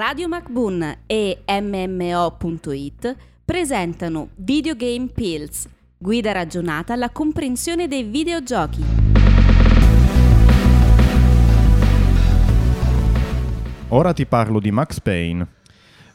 Radio MacBoon e MMO.it presentano Videogame Pills, guida ragionata alla comprensione dei videogiochi. Ora ti parlo di Max Payne.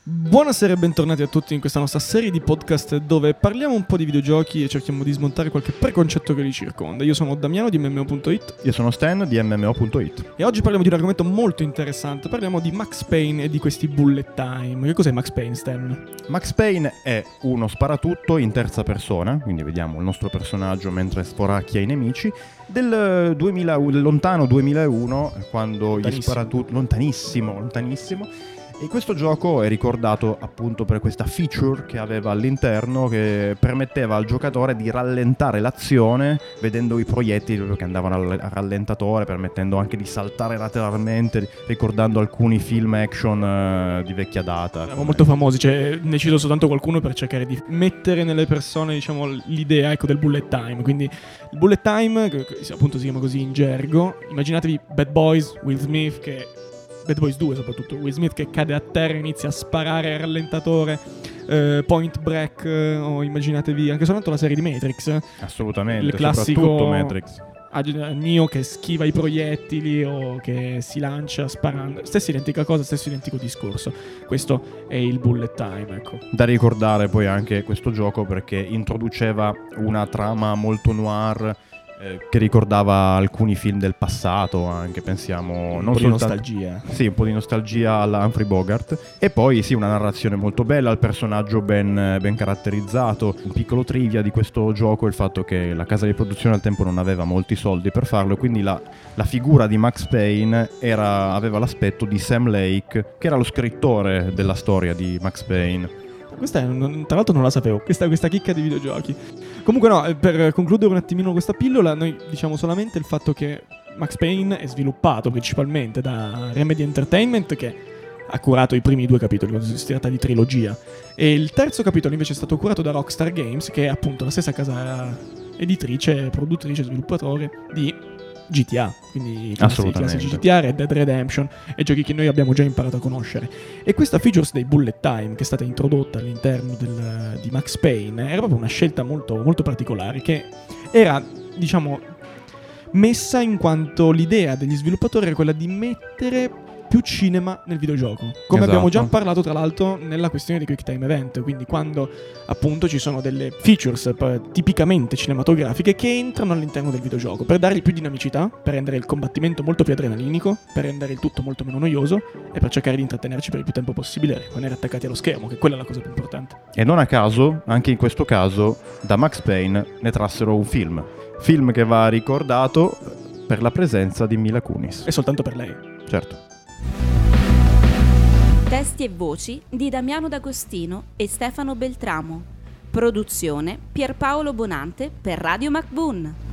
Buonasera e bentornati a tutti in questa nostra serie di podcast dove parliamo un po' di videogiochi e cerchiamo di smontare qualche preconcetto che li circonda. Io sono Damiano di MMO.it Io sono Stan di MMO.it. e oggi parliamo di un argomento molto interessante. Parliamo di Max Payne e di questi bullet time. Che cos'è Max Payne, Stan? Max Payne è uno sparatutto in terza persona, quindi vediamo il nostro personaggio mentre sforacchia i nemici, del 2000, del lontano 2001, quando gli sparatutto... Lontanissimo, lontanissimo. E questo gioco è ricordato appunto per questa feature che aveva all'interno che permetteva al giocatore di rallentare l'azione vedendo i proiettili che andavano al al rallentatore, permettendo anche di saltare lateralmente, ricordando alcuni film action eh, di vecchia data. Siamo molto famosi, cioè ne cito soltanto qualcuno per cercare di mettere nelle persone, diciamo, l'idea ecco, del bullet time. Quindi il bullet time, che appunto si chiama così in gergo, immaginatevi Bad Boys, Will Smith che... Bad Boys 2 soprattutto, Will Smith che cade a terra e inizia a sparare al rallentatore, eh, Point Break, eh, o immaginatevi anche soltanto la serie di Matrix, Assolutamente, Il classico- Matrix. Neo che schiva i proiettili o che si lancia sparando. Stessa identica cosa, stesso identico discorso. Questo è il bullet time, ecco. Da ricordare poi anche questo gioco perché introduceva una trama molto noir eh, che ricordava alcuni film del passato, anche pensiamo Un non po' di soltanto nostalgia. Sì, un po' di nostalgia alla Humphrey Bogart. E poi sì, una narrazione molto bella, il personaggio ben, ben caratterizzato. Un piccolo trivia di questo gioco è il fatto che la casa di produzione al tempo non aveva molti soldi per farlo, quindi la, la figura di Max Payne era- aveva l'aspetto di Sam Lake, che era lo scrittore della storia di Max Payne. Questa è, tra l'altro non la sapevo, questa, questa chicca di videogiochi. Comunque no, per concludere un attimino questa pillola, noi diciamo solamente il fatto che Max Payne è sviluppato principalmente da Remedy Entertainment che ha curato i primi due capitoli, quando si tratta di trilogia. E il terzo capitolo invece è stato curato da Rockstar Games, che è appunto la stessa casa editrice, produttrice, sviluppatore di GTA, quindi classici GTA, Red Dead Redemption e giochi che noi abbiamo già imparato a conoscere. E questa features dei bullet time che è stata introdotta all'interno del- di Max Payne era proprio una scelta molto, molto particolare che era, diciamo, messa in quanto l'idea degli sviluppatori era quella di mettere più cinema nel videogioco. Come Esatto. abbiamo già parlato tra l'altro nella questione di Quick Time Event, quindi quando appunto ci sono delle features eh, tipicamente cinematografiche che entrano all'interno del videogioco per dargli più dinamicità, per rendere il combattimento molto più adrenalinico, per rendere il tutto molto meno noioso e per cercare di intrattenerci per il più tempo possibile e rimanere attaccati allo schermo, che quella è la cosa più importante. E non a caso, anche in questo caso, da Max Payne ne trassero un film. Film che va ricordato per la presenza di Mila Kunis. E soltanto per lei. Certo. Testi e voci di Damiano D'Agostino e Stefano Beltramo. Produzione Pierpaolo Bonante per Radio MacBoon.